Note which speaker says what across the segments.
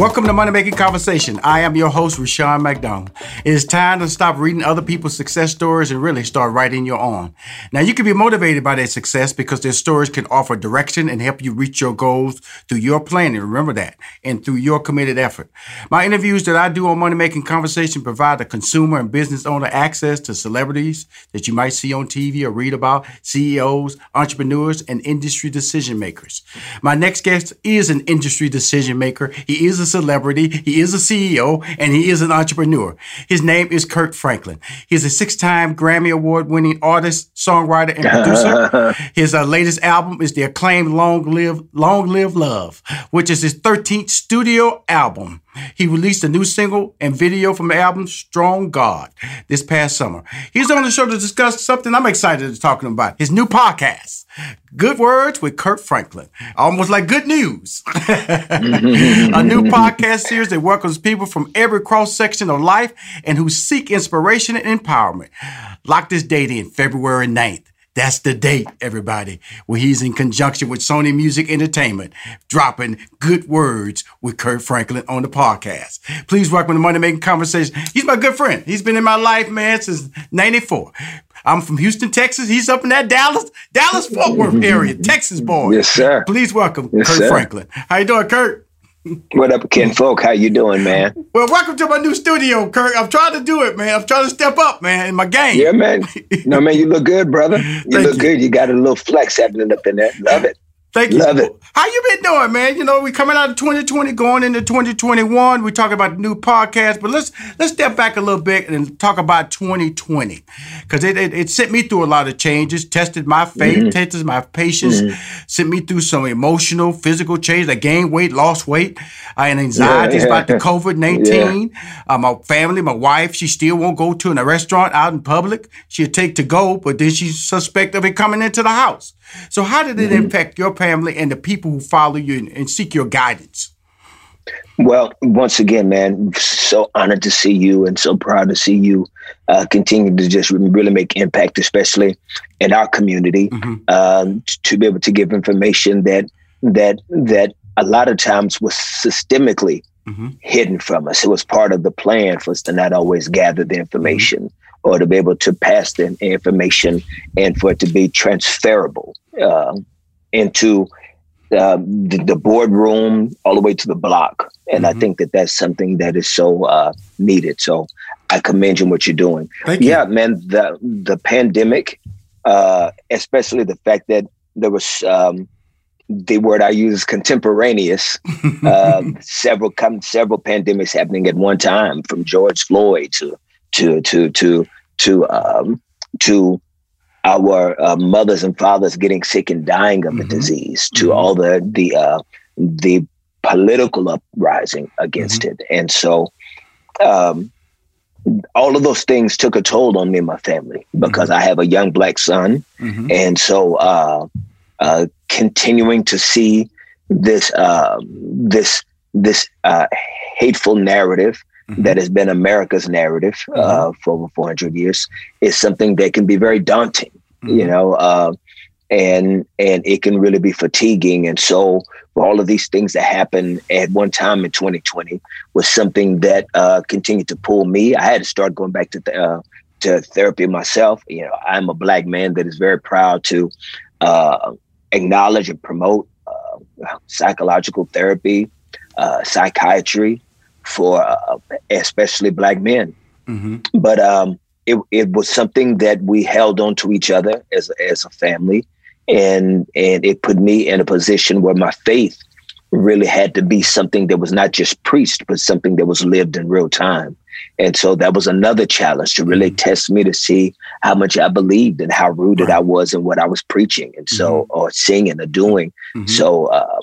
Speaker 1: Welcome to Money Making Conversation. I am your host, Rushion McDonald. It is time to stop reading other people's success stories and really start writing your own. Now, you can be motivated by their success because their stories can offer direction and help you reach your goals through your planning. Remember that. And through your committed effort. My interviews that I do on Money Making Conversation provide the consumer and business owner access to celebrities that you might see on TV or read about, CEOs, entrepreneurs, and industry decision makers. My next guest is an industry decision maker. He is a celebrity, he is a CEO, and he is an entrepreneur. His name is Kirk Franklin. He's a six time Grammy Award winning artist, songwriter, and producer. his uh, latest album is the acclaimed Long Live, Long Live Love, which is his 13th studio album. He released a new single and video from the album Strong God this past summer. He's on the show to discuss something I'm excited to talk about his new podcast, Good Words with Kirk Franklin. Almost like good news. a new podcast series that welcomes people from every cross section of life and who seek inspiration and empowerment. Lock this date in February 9th. That's the date, everybody, where he's in conjunction with Sony Music Entertainment, dropping good words with Kirk Franklin on the podcast. Please welcome the Money Making Conversation. He's my good friend. He's been in my life, man, since 94. I'm from Houston, Texas. He's up in that Dallas, Dallas Fort Worth area, Texas boy.
Speaker 2: Yes, sir.
Speaker 1: Please welcome
Speaker 2: Yes,
Speaker 1: Kirk
Speaker 2: sir.
Speaker 1: Franklin. How you doing, Kirk?
Speaker 2: What up, Ken Folk? How you doing, man?
Speaker 1: Well, welcome to my new studio, Kirk. I'm trying to do it, man. I'm trying to step up, man, in my game.
Speaker 2: Yeah, man. No, man, you look good, brother. You
Speaker 1: Thank
Speaker 2: look
Speaker 1: you.
Speaker 2: good. You got a little flex happening up in there. Love it.
Speaker 1: Thank you.
Speaker 2: Love it.
Speaker 1: How you been doing, man? You know, we coming out of 2020, going into 2021. We talking about the new podcast, but let's let's step back a little bit and talk about 2020 because it, it it sent me through a lot of changes, tested my faith,
Speaker 2: Mm-hmm.
Speaker 1: tested my patience, sent me through some emotional, physical change. I gained weight, lost weight, uh, and anxieties
Speaker 2: Yeah,
Speaker 1: about the. COVID 19. Uh, my family, my wife, she still won't go to a restaurant out in public. She'll take to go, but then she's suspect of it coming into the house. So, how did it
Speaker 2: Mm-hmm.
Speaker 1: impact your family and the people who follow you and, and seek your guidance?
Speaker 2: Well, once again, man, so honored to see you and so proud to see you uh, continue to just really make impact, especially in our community, um, to be able to give information that that that a lot of times was systemically
Speaker 1: Mhm.
Speaker 2: hidden from us. It was part of the plan for us to not always gather the information or to be able to pass the information and for it to be transferable uh, into uh, the, the boardroom all the way to the block. And I
Speaker 1: Mhm.
Speaker 2: think that that's something that is so uh, needed. So I commend you on what you're doing.
Speaker 1: Thank you.
Speaker 2: Yeah, man, the the pandemic, uh, especially the fact that there was um, the word I use is contemporaneous. um, several come several pandemics happening at one time, from George Floyd to to to to to um, to our uh, mothers and fathers getting sick and dying of the
Speaker 1: Mhm.
Speaker 2: disease, to
Speaker 1: Mhm.
Speaker 2: all the the uh, the political uprising against it, and so. Um, all of those things took a toll on me and my family because I have a young black son,
Speaker 1: Mhm.
Speaker 2: and so uh, uh, continuing to see this uh, this this uh, hateful narrative
Speaker 1: Mhm.
Speaker 2: that has been America's narrative uh, for over 400 years is something that can be very daunting, you
Speaker 1: Mhm.
Speaker 2: know, uh, and and it can really be fatiguing. And so, for all of these things that happened at one time in 2020 was something that uh, continued to pull me. I had to start going back to th- uh, to therapy myself. You know, I'm a black man that is very proud to uh, acknowledge and promote uh, psychological therapy, uh, psychiatry for uh, especially black men.
Speaker 1: Mhm.
Speaker 2: But um, it it was something that we held on to each other as as a family, and and it put me in a position where my faith really had to be something that was not just preached, but something that was lived in real time. And so that was another challenge to really test me to see how much I believed and how rooted
Speaker 1: Right.
Speaker 2: I was in what I was preaching, and so or singing or doing.
Speaker 1: Mhm.
Speaker 2: So uh,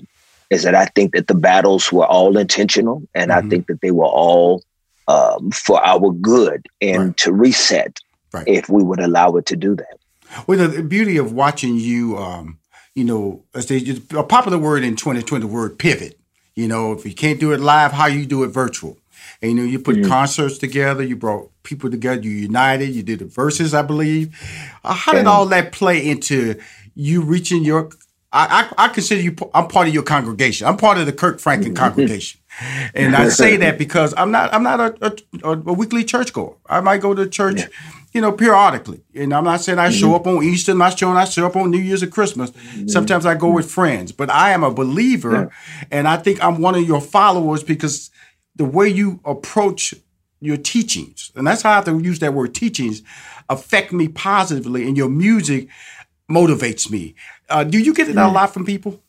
Speaker 2: is that I think that the battles were all intentional, and
Speaker 1: Mhm.
Speaker 2: I think that they were all um, for our good and
Speaker 1: Right.
Speaker 2: to reset right. if we would allow it to do that.
Speaker 1: Well, the beauty of watching you, um, you know, a popular word in 2020, the word pivot. You know, if you can't do it live, how you do it virtual. And, you know, you put mm-hmm. concerts together, you brought people together, you united, you did the verses, I believe. Uh, how did all that play into you reaching your? I, I, I, consider you. I'm part of your congregation. I'm part of the Kirk Franklin congregation, and I say that because I'm not. I'm not a, a, a weekly churchgoer. I might go to church. Yeah you know, periodically. And I'm not saying I mm-hmm. show up on Easter, I'm not showing I show up on New Year's or Christmas. Mm-hmm. Sometimes I go with friends, but I am a believer, yeah. and I think I'm one of your followers because the way you approach your teachings, and that's how I have to use that word teachings, affect me positively, and your music motivates me. Uh, do you get it a lot from people?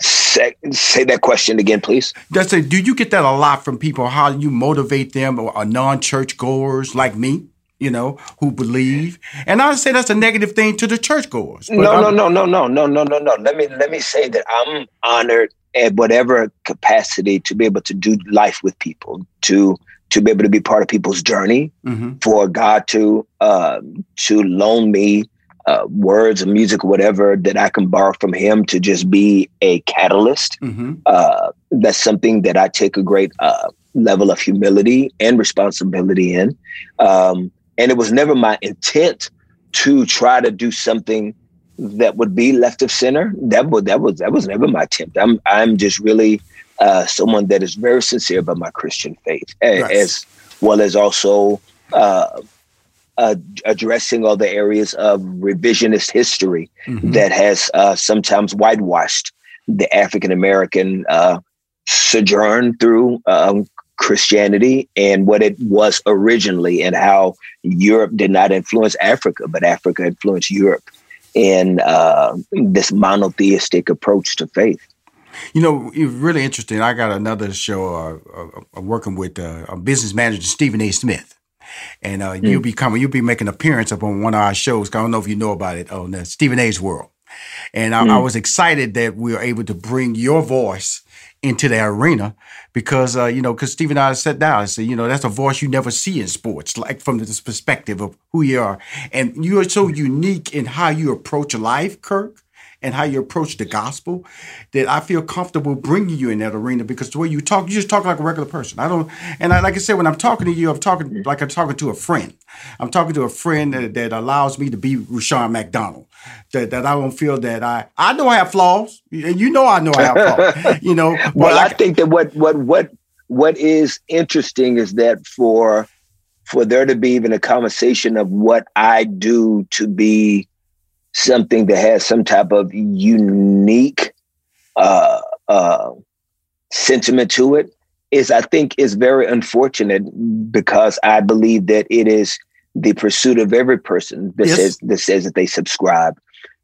Speaker 2: Say, say that question again, please.
Speaker 1: That's a, do you get that a lot from people? How you motivate them or non-church goers like me? You know, who believe, and I say that's a negative thing to the churchgoers.
Speaker 2: No, no, no, no, no, no, no, no, no. Let me let me say that I'm honored at whatever capacity to be able to do life with people, to to be able to be part of people's journey, mm-hmm. for God to uh, to loan me uh, words or music or whatever that I can borrow from him to just be a catalyst. Mm-hmm. Uh, that's something that I take a great uh, level of humility and responsibility in. Um, and it was never my intent to try to do something that would be left of center. That was that was that was never my attempt. I'm I'm just really uh, someone that is very sincere about my Christian faith, right. as well as also uh, uh, addressing all the areas of revisionist history mm-hmm. that has uh, sometimes whitewashed the African American uh, sojourn through um, Christianity and what it was originally, and how Europe did not influence Africa, but Africa influenced Europe in uh, this monotheistic approach to faith.
Speaker 1: You know, it's really interesting. I got another show uh, uh, working with uh, a business manager, Stephen A. Smith and uh, mm. you'll be coming. You'll be making an appearance up on one of our shows. I don't know if you know about it on uh, Stephen A's World. And I, mm. I, was excited that we were able to bring your voice into the arena because uh, you know because Stephen and I sat down and said you know that's a voice you never see in sports like from this perspective of who you are and you are so unique in how you approach life, Kirk and how you approach the gospel that I feel comfortable bringing you in that arena because the way you talk, you just talk like a regular person. I don't, and I, like I said, when I'm talking to you, I'm talking mm-hmm. like I'm talking to a friend. I'm talking to a friend that, that allows me to be Rushion McDonald. That, that I don't feel that I I know I have flaws, and you know I know I have flaws. you know,
Speaker 2: well, I, I think that what what what what is interesting is that for for there to be even a conversation of what I do to be something that has some type of unique uh, uh, sentiment to it is I think is very unfortunate because I believe that it is the pursuit of every person that yes. says that says that they subscribe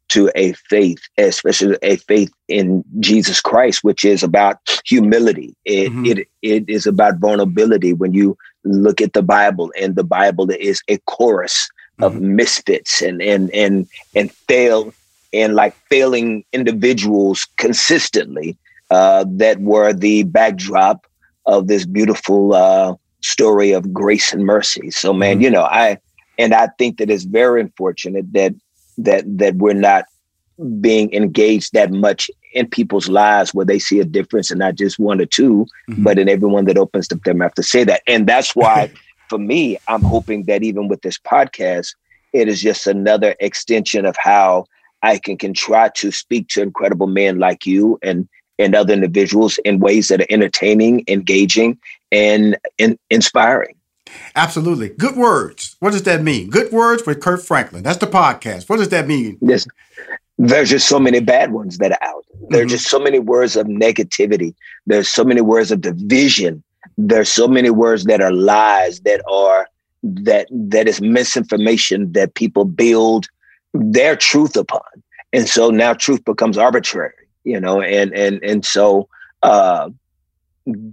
Speaker 2: to a faith, especially a faith in Jesus Christ, which is about humility. It, mm-hmm. it it is about vulnerability. When you look at the Bible, and the Bible is a chorus of mm-hmm. misfits and and and and fail and like failing individuals consistently uh, that were the backdrop of this beautiful uh, story of grace and mercy. So, man, mm-hmm. you know, I and I think that it's very unfortunate that that that we're not being engaged that much in people's lives where they see a difference and not just one or 2 mm-hmm. but in everyone that opens up their mouth to say that. And that's why for me, I'm hoping that even with this podcast, it is just another extension of how I can, can try to speak to incredible men like you and and other individuals in ways that are entertaining, engaging, and, and inspiring.
Speaker 1: Absolutely. Good words. What does that mean? Good words with Kirk Franklin. That's the podcast. What does that mean?
Speaker 2: Yes. There's just so many bad ones that are out. There are mm-hmm. just so many words of negativity. There's so many words of division there's so many words that are lies that are that that is misinformation that people build their truth upon. And so now truth becomes arbitrary you know and and and so uh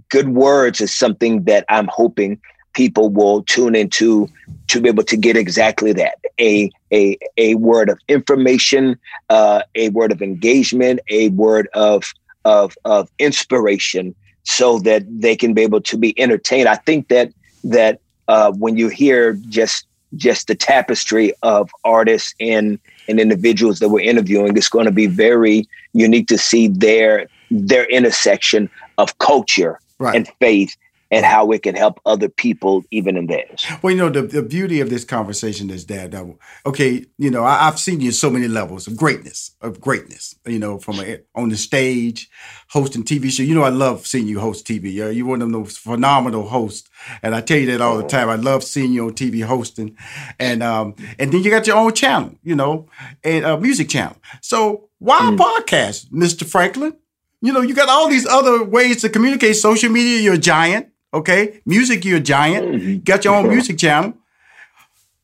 Speaker 2: good words is something that i'm hoping people will tune into to be able to get exactly that. A a a word of information uh a word of engagement a word of of of inspiration so that they can be able to be entertained. I think that that uh, when you hear just just the tapestry of artists and and individuals that we're interviewing. It's going to be very unique to see their their intersection of culture right. and faith and how it can help other people even in theirs.
Speaker 1: Well, you know, the, the beauty of this conversation is that, uh, okay, you know, I, have seen you so many levels of greatness, of greatness, you know, from a, on the stage, hosting TV show. You know, I love seeing you host TV. You're, you're one of those phenomenal hosts. And I tell you that all the time. I love seeing you on TV hosting. And, um, and then you got your own channel, you know, and a music channel. So why mm. a podcast, Mr. Franklin? You know, you got all these other ways to communicate. Social media, you're a giant. Okay, music, you're a giant. Mm-hmm. Got your own music channel.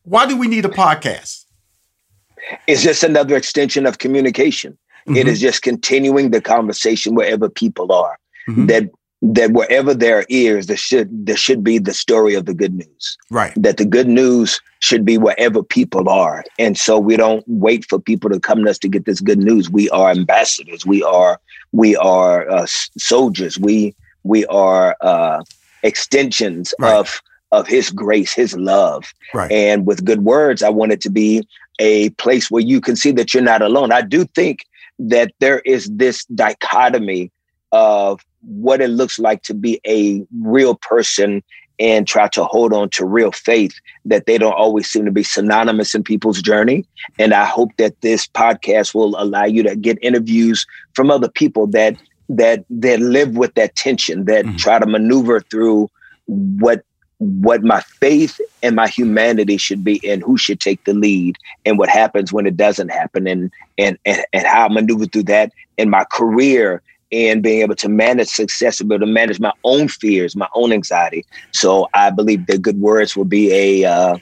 Speaker 1: Why do we need a podcast?
Speaker 2: It's just another extension of communication. Mm-hmm. It is just continuing the conversation wherever people are. Mm-hmm. That that wherever there are ears, there should there should be the story of the good news.
Speaker 1: Right.
Speaker 2: That the good news should be wherever people are, and so we don't wait for people to come to us to get this good news. We are ambassadors. We are we are uh, soldiers. We we are uh, extensions right. of of his grace, his love. Right. And with good words, I want it to be a place where you can see that you're not alone. I do think that there is this dichotomy of what it looks like to be a real person and try to hold on to real faith that they don't always seem to be synonymous in people's journey. And I hope that this podcast will allow you to get interviews from other people that that that live with that tension, that mm-hmm. try to maneuver through what what my faith and my humanity should be and who should take the lead and what happens when it doesn't happen and and and, and how I maneuver through that in my career and being able to manage success, and be able to manage my own fears, my own anxiety. So I believe the good words will be a uh,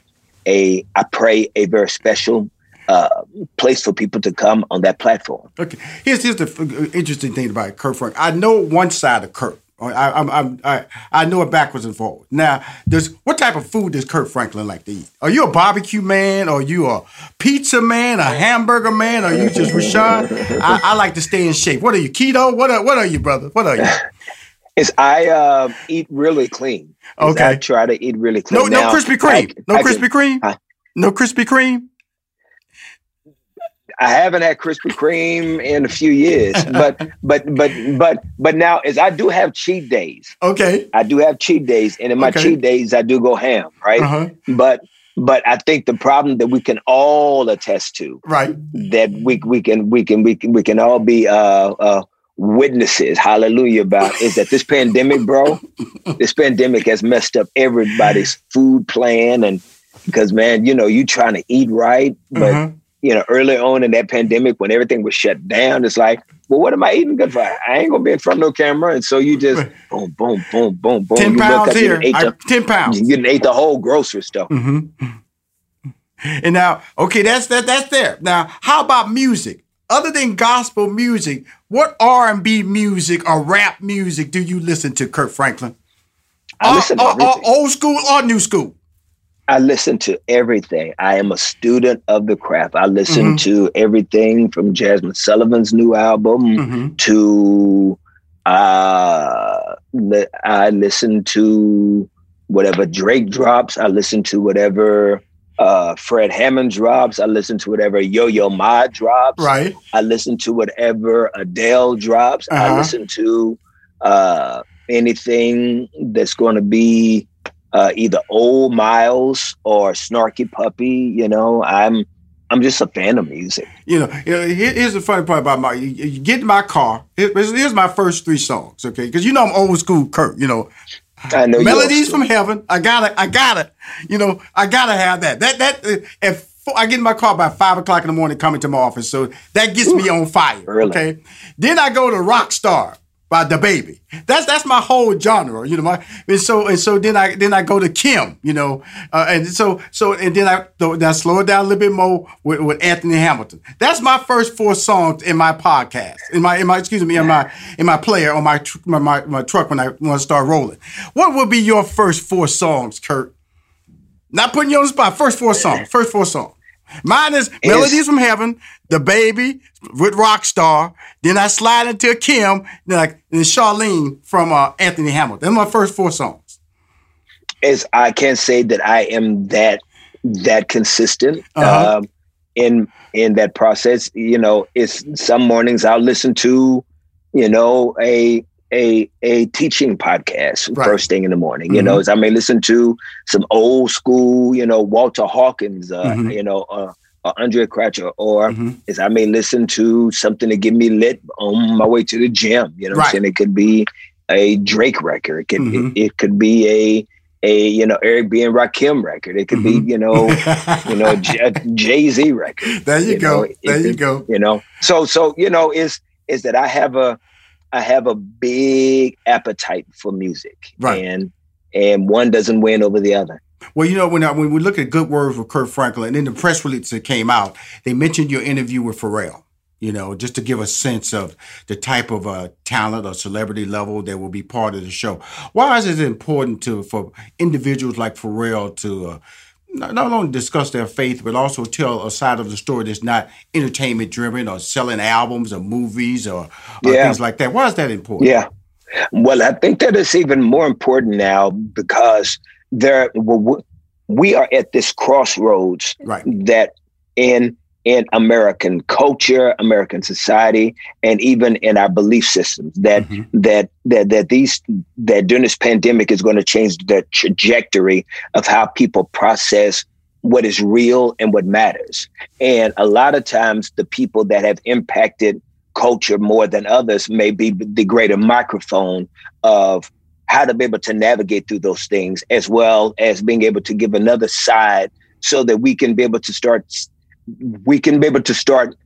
Speaker 2: a I pray a very special uh, place for people to come on that platform.
Speaker 1: Okay, here's here's the uh, interesting thing about Kirk Frank. I know one side of Kirk. I, I, I, I know it backwards and forwards. Now, does what type of food does Kirk Franklin like to eat? Are you a barbecue man? Are you a pizza man? A hamburger man? Are you just Rushion? I, I like to stay in shape. What are you, keto? What are, what are you, brother? What are you?
Speaker 2: Is I uh, eat really clean.
Speaker 1: Okay.
Speaker 2: I try to eat really clean.
Speaker 1: No, now, no Krispy Kreme. no Krispy Kreme. No Krispy Kreme.
Speaker 2: I haven't had Krispy Kreme in a few years, but but but but but now as I do have cheat days.
Speaker 1: Okay.
Speaker 2: I do have cheat days, and in my okay. cheat days, I do go ham, right? Uh-huh. But but I think the problem that we can all attest to,
Speaker 1: right,
Speaker 2: that we we can we can we can we can all be uh, uh, witnesses, hallelujah, about is that this pandemic, bro, this pandemic has messed up everybody's food plan, and because man, you know, you trying to eat right, but. Mm-hmm you know, early on in that pandemic when everything was shut down, it's like, well, what am I eating good for? I ain't gonna be in front of no camera. And so you just boom, boom, boom, boom, boom.
Speaker 1: 10
Speaker 2: you
Speaker 1: pounds here. I, the, 10 pounds.
Speaker 2: You didn't ate the whole grocery store.
Speaker 1: Mm-hmm. And now, okay, that's that that's there. Now, how about music? Other than gospel music, what R and B music or rap music do you listen to, Kirk Franklin?
Speaker 2: I listen uh,
Speaker 1: old school or new school?
Speaker 2: I listen to everything. I am a student of the craft. I listen mm-hmm. to everything from Jazmine Sullivan's new album mm-hmm. to uh, I listen to whatever Drake drops. I listen to whatever uh, Fred Hammond drops. I listen to whatever Yo Yo Ma drops.
Speaker 1: Right.
Speaker 2: I listen to whatever Adele drops. Uh-huh. I listen to uh, anything that's going to be uh, either old Miles or Snarky Puppy. You know, I'm I'm just a fan of music.
Speaker 1: You know, you know here's the funny part about my you, you get in my car. Here's, here's my first three songs, okay? Because you know I'm old school Kirk. You know,
Speaker 2: I know
Speaker 1: melodies from heaven. I gotta, I gotta, you know, I gotta have that. That that uh, if I get in my car by five o'clock in the morning coming to my office, so that gets Ooh, me on fire. Really? Okay, then I go to rock star the baby. That's that's my whole genre, you know. My and so and so then I then I go to Kim, you know, uh, and so so and then I then I slow it down a little bit more with, with Anthony Hamilton. That's my first four songs in my podcast, in my in my excuse me in my in my player on my tr- my, my, my truck when I want to start rolling. What would be your first four songs, Kirk? Not putting you on the spot. First four songs. First four songs. Mine is Melodies from Heaven, The Baby with Rockstar. Then I slide into Kim, then I, and Charlene from uh, Anthony Hamilton. Those are my first four songs.
Speaker 2: As I can't say that I am that that consistent uh-huh. um, in in that process. You know, it's some mornings I'll listen to, you know, a a a teaching podcast right. first thing in the morning. Mm-hmm. You know, as I may listen to some old school, you know, Walter Hawkins, uh, mm-hmm. you know, uh, or Andraé Crouch, or mm-hmm. as I may listen to something to get me lit on my way to the gym. You know, right. I'm saying it could be a Drake record. It could mm-hmm. it, it, could be a a you know Eric B and Rakim record. It could mm-hmm. be you know you know Jay Z record.
Speaker 1: There you,
Speaker 2: you
Speaker 1: go.
Speaker 2: Know,
Speaker 1: there you go.
Speaker 2: You know, so so you know is is that I have a I have a big appetite for music,
Speaker 1: right.
Speaker 2: and and one doesn't win over the other.
Speaker 1: Well, you know, when I, when we look at good words with Kirk Franklin, and in the press release that came out, they mentioned your interview with Pharrell you know, just to give a sense of the type of uh, talent or celebrity level that will be part of the show. Why is it important to for individuals like Pharrell to uh, not, only discuss their faith, but also tell a side of the story that's not entertainment driven or selling albums or movies or, or yeah. things like that? Why is that important?
Speaker 2: Yeah. Well, I think that it's even more important now because there we are at this crossroads
Speaker 1: right.
Speaker 2: that in in American culture, American society, and even in our belief systems that mm-hmm. that that that these that during this pandemic is going to change the trajectory of how people process what is real and what matters. And a lot of times the people that have impacted culture more than others may be the greater microphone of how to be able to navigate through those things as well as being able to give another side so that we can be able to start we can be able to start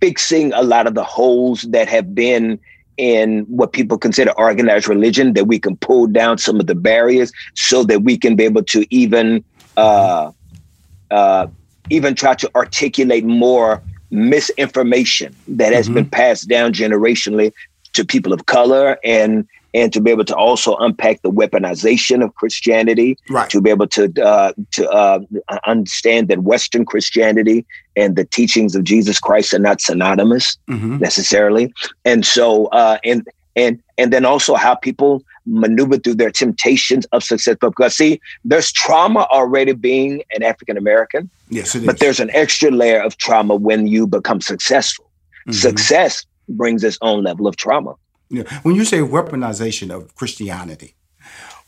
Speaker 2: fixing a lot of the holes that have been in what people consider organized religion, that we can pull down some of the barriers so that we can be able to even uh, uh, even try to articulate more misinformation that has mm-hmm. been passed down generationally to people of color and and to be able to also unpack the weaponization of Christianity,
Speaker 1: right.
Speaker 2: to be able to uh, to uh, understand that Western Christianity and the teachings of Jesus Christ are not synonymous mm-hmm. necessarily, and so uh, and and and then also how people maneuver through their temptations of success. Because see, there's trauma already being an African American,
Speaker 1: yes,
Speaker 2: but there's an extra layer of trauma when you become successful. Mm-hmm. Success brings its own level of trauma.
Speaker 1: Yeah. When you say weaponization of Christianity,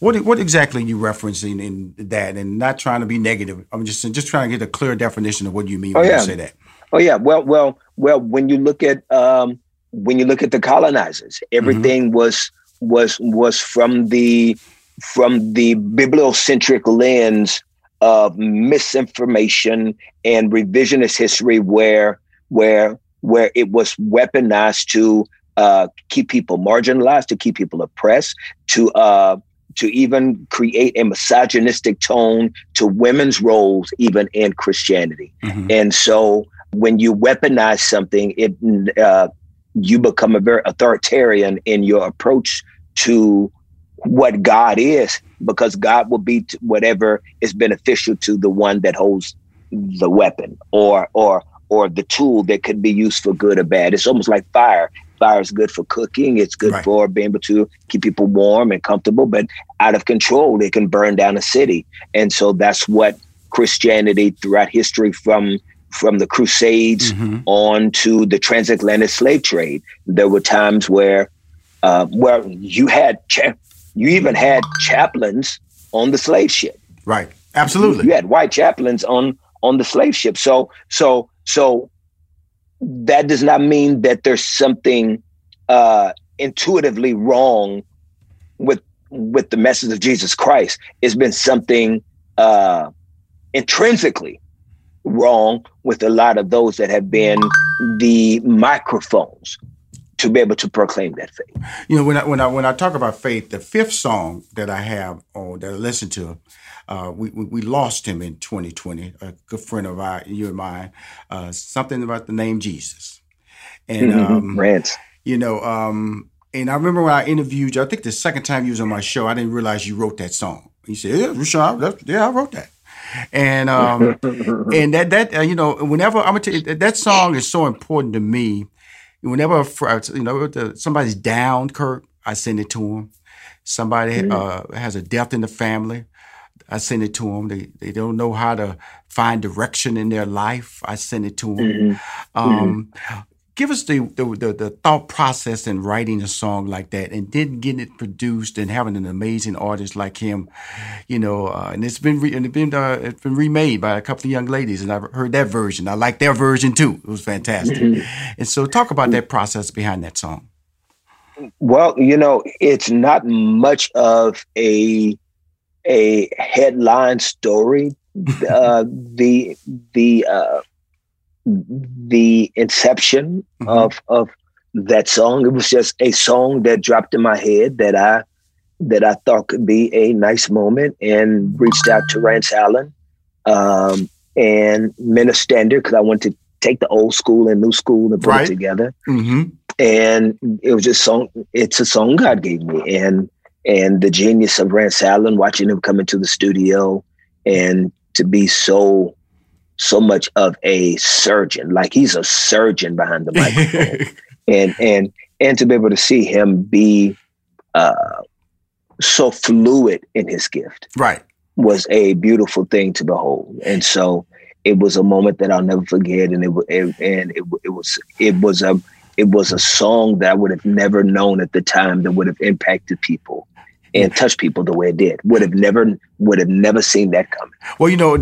Speaker 1: what what exactly are you referencing in that? And not trying to be negative. I'm just just trying to get a clear definition of what you mean oh, when
Speaker 2: yeah.
Speaker 1: you say that.
Speaker 2: Oh yeah. Well, well, well. When you look at um, when you look at the colonizers, everything mm-hmm. was was was from the from the bibliocentric lens of misinformation and revisionist history, where where where it was weaponized to uh, keep people marginalized, to keep people oppressed, to uh, to even create a misogynistic tone to women's roles, even in Christianity. Mm-hmm. And so, when you weaponize something, it uh, you become a very authoritarian in your approach to what God is, because God will be whatever is beneficial to the one that holds the weapon, or or or the tool that could be used for good or bad. It's almost like fire. Fire is good for cooking. It's good right. for being able to keep people warm and comfortable, but out of control, it can burn down a city. And so that's what Christianity throughout history from from the Crusades mm-hmm. on to the transatlantic slave trade. There were times where uh, where you had cha- you even had chaplains on the slave ship.
Speaker 1: Right. Absolutely.
Speaker 2: You, you had white chaplains on on the slave ship. So so so that does not mean that there's something uh, intuitively wrong with with the message of Jesus Christ. It's been something uh, intrinsically wrong with a lot of those that have been the microphones to be able to proclaim that faith.
Speaker 1: You know, when I when I when I talk about faith, the fifth song that I have or that I listen to, uh, we, we, we lost him in 2020. A good friend of ours, you and mine, uh, something about the name Jesus,
Speaker 2: and mm-hmm. um, Rance.
Speaker 1: You know, um, and I remember when I interviewed you. I think the second time you was on my show, I didn't realize you wrote that song. He said, "Yeah, Rushion, yeah, I wrote that." And um, and that that uh, you know, whenever I'm gonna tell you, that song is so important to me whenever you know somebody's down, Kirk, I send it to him. Somebody mm-hmm. uh, has a death in the family. I send it to them. They they don't know how to find direction in their life. I send it to them. Mm-hmm. Um, mm-hmm. Give us the, the, the the thought process in writing a song like that, and then getting it produced and having an amazing artist like him, you know. Uh, and it's been re- and it's been uh, it's been remade by a couple of young ladies, and I've heard that version. I like their version too. It was fantastic. Mm-hmm. And so, talk about that process behind that song.
Speaker 2: Well, you know, it's not much of a a headline story. uh, the the uh, the inception mm-hmm. of of that song. It was just a song that dropped in my head that I that I thought could be a nice moment, and reached out to Rance Allen um, and Men of Standard because I wanted to take the old school and new school and put right. it together. Mm-hmm. And it was just song. It's a song God gave me, and and the genius of Rance Allen, watching him come into the studio and to be so so much of a surgeon, like he's a surgeon behind the microphone, and and and to be able to see him be uh, so fluid in his gift,
Speaker 1: right,
Speaker 2: was a beautiful thing to behold. And so it was a moment that I'll never forget, and it, it and it, it was it was a it was a song that I would have never known at the time that would have impacted people and touch people the way it did. Would have never would have never seen that coming.
Speaker 1: Well, you know,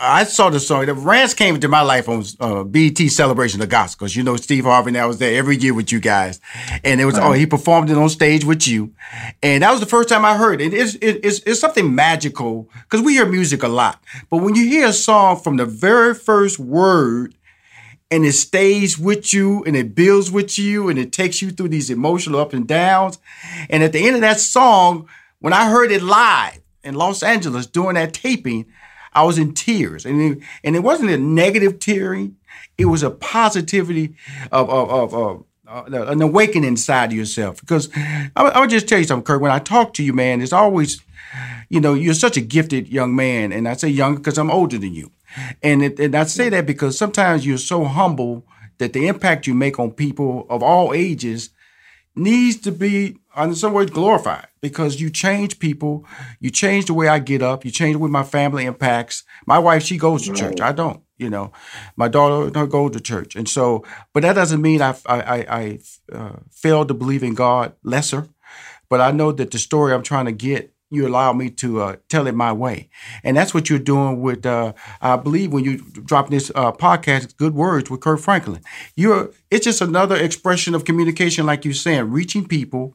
Speaker 1: I saw the song. The Rance came into my life on uh, BET Celebration of Gospel. Because you know Steve Harvey, I was there every year with you guys, and it was oh he performed it on stage with you, and that was the first time I heard it. It's it, it's, it's something magical because we hear music a lot, but when you hear a song from the very first word and it stays with you and it builds with you and it takes you through these emotional up and downs. And at the end of that song, when I heard it live in Los Angeles during that taping, I was in tears. And it, and it wasn't a negative tearing, it was a positivity of, of, of, of uh, an awakening inside of yourself. Because I, I just tell you something, Kirk. When I talk to you, man, it's always, you know, you're such a gifted young man. And I say young because I'm older than you. And, it, and I say that because sometimes you're so humble that the impact you make on people of all ages needs to be in some ways glorified because you change people, you change the way I get up, you change the way my family impacts. My wife, she goes to church. I don't, you know. My daughter don't go to church, and so, but that doesn't mean I I, I uh, fail to believe in God lesser. But I know that the story I'm trying to get you allow me to uh, tell it my way. And that's what you're doing with, uh, I believe, when you drop this uh, podcast, Good Words with Kirk Franklin. You're, it's just another expression of communication, like you're saying, reaching people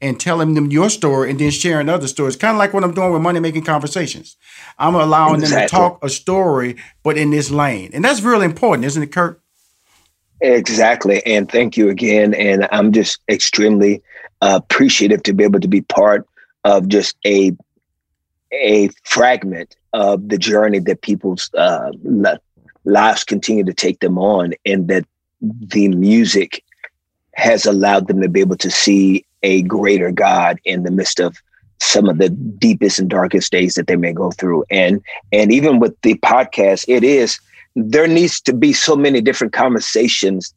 Speaker 1: and telling them your story and then sharing other stories. Kind of like what I'm doing with Money Making Conversations. I'm allowing exactly. them to talk a story, but in this lane. And that's really important, isn't it, Kirk?
Speaker 2: Exactly. And thank you again. And I'm just extremely uh, appreciative to be able to be part of just a a fragment of the journey that people's uh, lives continue to take them on, and that the music has allowed them to be able to see a greater God in the midst of some of the deepest and darkest days that they may go through. And and even with the podcast, it is there needs to be so many different conversations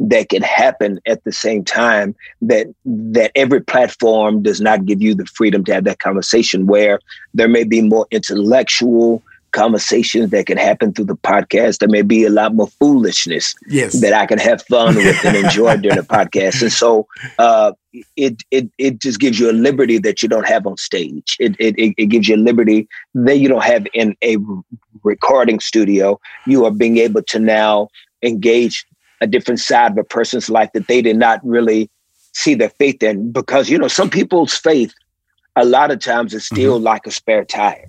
Speaker 2: that can happen at the same time that that every platform does not give you the freedom to have that conversation where there may be more intellectual conversations that can happen through the podcast. There may be a lot more foolishness
Speaker 1: yes.
Speaker 2: that i can have fun with and enjoy during the podcast. And so uh, it, it it just gives you a liberty that you don't have on stage. It, it it gives you a liberty that you don't have in a recording studio. You are being able to now engage a different side of a person's life that they did not really see their faith in. Because, you know, some people's faith, a lot of times, is still mm-hmm. like a spare tire.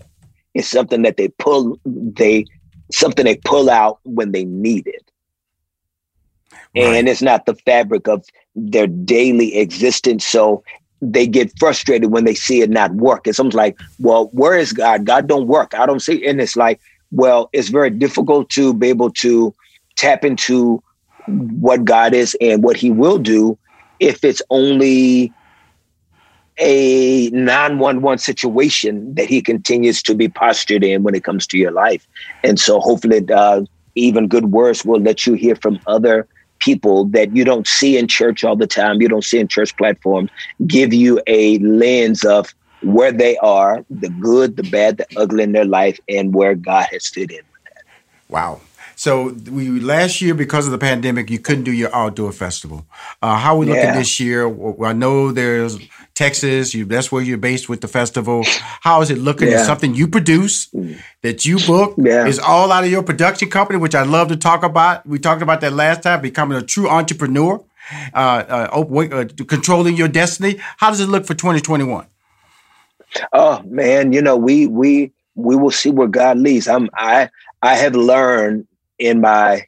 Speaker 2: It's something that they pull, they, something they pull out when they need it. Right. And it's not the fabric of their daily existence. So they get frustrated when they see it not work. It's almost like, well, where is God? God don't work. I don't see. And it's like, well, it's very difficult to be able to tap into what God is and what He will do if it's only a 911 situation that He continues to be postured in when it comes to your life. And so hopefully, uh, even good words will let you hear from other people that you don't see in church all the time, you don't see in church platforms, give you a lens of where they are, the good, the bad, the ugly in their life, and where God has fit in.
Speaker 1: Wow. So we last year because of the pandemic, you couldn't do your outdoor festival. Uh, how are we looking yeah. this year? I know there's Texas. You, that's where you're based with the festival. How is it looking? Yeah. Is something you produce that you book? Yeah. Is all out of your production company, which I love to talk about. We talked about that last time. Becoming a true entrepreneur, uh, uh, uh controlling your destiny. How does it look for 2021?
Speaker 2: Oh man, you know we we we will see where God leads. I'm I I have learned in my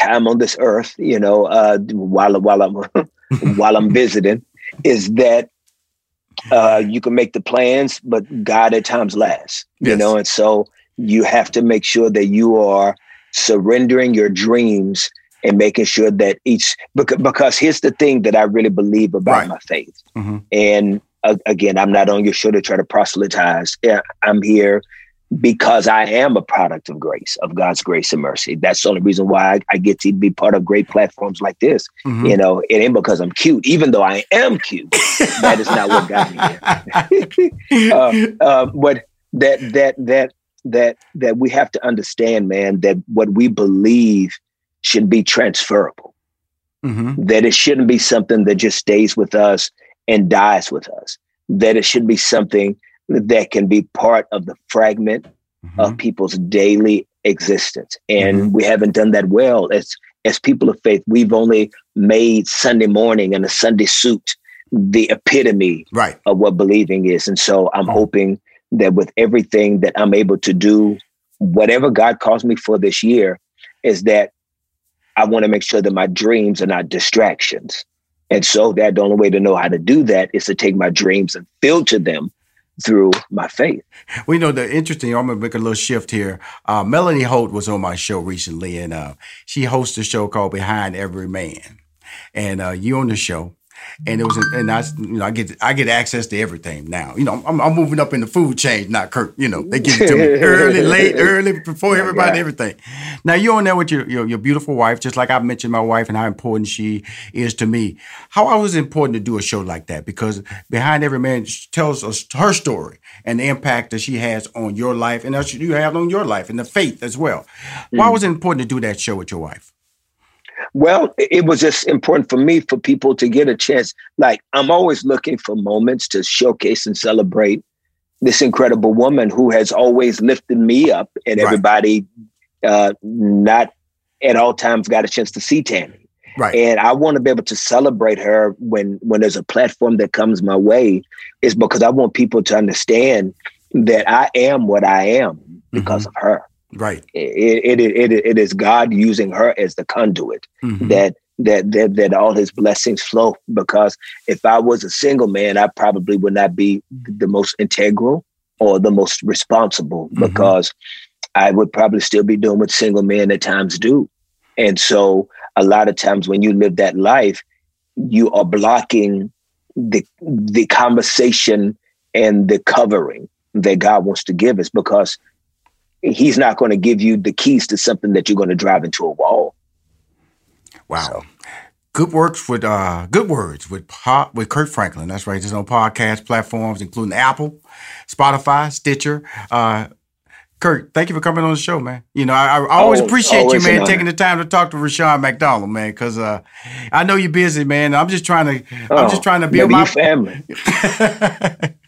Speaker 2: time on this earth, you know, uh, while while I'm while I'm visiting, is that uh, you can make the plans, but God at times lasts, yes. you know, and so you have to make sure that you are surrendering your dreams and making sure that each because, because here's the thing that I really believe about right. my faith, mm-hmm. and uh, again, I'm not on your show to try to proselytize. Yeah, I'm here because I am a product of grace, of God's grace and mercy. That's the only reason why I, I get to be part of great platforms like this. Mm-hmm. You know, it ain't because I'm cute, even though I am cute. that is not what got me here. uh, uh, but that that that that that we have to understand, man, that what we believe should be transferable. Mm-hmm. That it shouldn't be something that just stays with us and dies with us. That it should be something that can be part of the fragment mm-hmm. of people's daily existence. And mm-hmm. we haven't done that well as as people of faith. We've only made Sunday morning and a Sunday suit the epitome
Speaker 1: right.
Speaker 2: of what believing is. And so I'm mm-hmm. hoping that with everything that I'm able to do, whatever God calls me for this year, is that I want to make sure that my dreams are not distractions. And so that the only way to know how to do that is to take my dreams and filter them through my faith.
Speaker 1: We know the interesting. I'm gonna make a little shift here. Uh, Melanie Holt was on my show recently, and uh, she hosts a show called Behind Every Man. And uh, you on the show, and it was and I you know I get I get access to everything now. You know I'm, I'm moving up in the food chain, not Kirk. You know they give it to me early, late, early before everybody, everything. Now you're on there with your, your, your beautiful wife, just like I mentioned my wife and how important she is to me. How I was important to do a show like that because behind every man tells us her story and the impact that she has on your life and that you have on your life and the faith as well. Why mm. was it important to do that show with your wife?
Speaker 2: Well, it was just important for me for people to get a chance. Like, I'm always looking for moments to showcase and celebrate this incredible woman who has always lifted me up, and right. everybody uh, not at all times got a chance to see Tammy.
Speaker 1: Right.
Speaker 2: And I want to be able to celebrate her when when there's a platform that comes my way, is because I want people to understand that I am what I am because mm-hmm. of her.
Speaker 1: Right.
Speaker 2: It, it, it, it is God using her as the conduit mm-hmm. that, that, that, that all his blessings flow. Because if I was a single man, I probably would not be the most integral or the most responsible mm-hmm. because I would probably still be doing what single men at times do. And so a lot of times when you live that life, you are blocking the the conversation and the covering that God wants to give us because he's not going to give you the keys to something that you're going to drive into a wall.
Speaker 1: Wow. So. Good works with uh, good words with pop, with Kirk Franklin. That's right. It's on podcast platforms, including Apple, Spotify, Stitcher. Uh, Kirk, thank you for coming on the show, man. You know, I, I always oh, appreciate always you, man, taking the time to talk to Rushion McDonald, man, because uh, I know you're busy, man. I'm just trying to, oh, I'm just trying to build my
Speaker 2: family.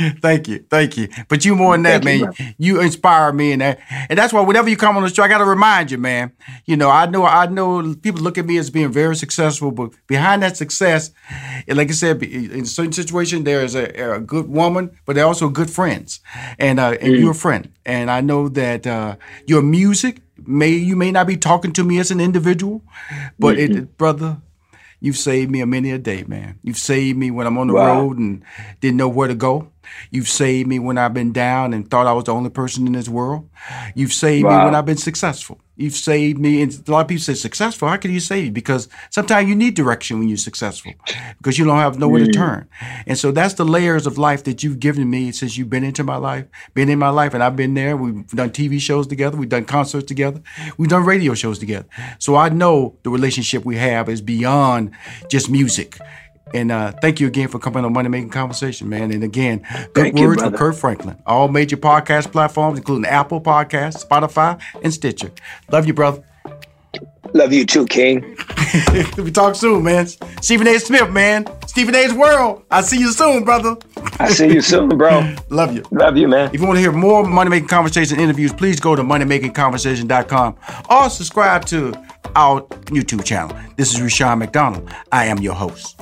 Speaker 1: thank you, thank you. But you more than that, man. You, you, inspire me, and that, and that's why whenever you come on the show, I got to remind you, man. You know, I know, I know, people look at me as being very successful, but behind that success, like I said, in a certain situation, there is a, a good woman, but they're also good friends, and uh, and mm. you're a friend, and I know that uh, your music may you may not be talking to me as an individual, but mm-hmm. it, brother, You've saved me a many a day, man. You've saved me when I'm on the wow. road and didn't know where to go. You've saved me when I've been down and thought I was the only person in this world. You've saved wow. me when I've been successful. You've saved me. And a lot of people say successful. How can you save me? Because sometimes you need direction when you're successful because you don't have nowhere to turn. And so that's the layers of life that you've given me since you've been into my life, been in my life, and I've been there. We've done TV shows together. We've done concerts together. We've done radio shows together. So I know the relationship we have is beyond just music And uh, thank you again for coming on Money Making Conversation, man. And again, good
Speaker 2: Thank you,
Speaker 1: words from. Kirk Franklin. All major podcast platforms, including Apple Podcasts, Spotify, and Stitcher. Love you, brother.
Speaker 2: Love you too, King.
Speaker 1: we talk soon, man. Stephen A. Smith, man. Stephen A's World. I'll see you soon, brother.
Speaker 2: I see you soon, bro.
Speaker 1: Love you.
Speaker 2: Love you, man.
Speaker 1: If you want to hear more Money Making Conversation interviews, please go to moneymakingconversation.com or subscribe to our YouTube channel. This is Rushion McDonald. I am your host.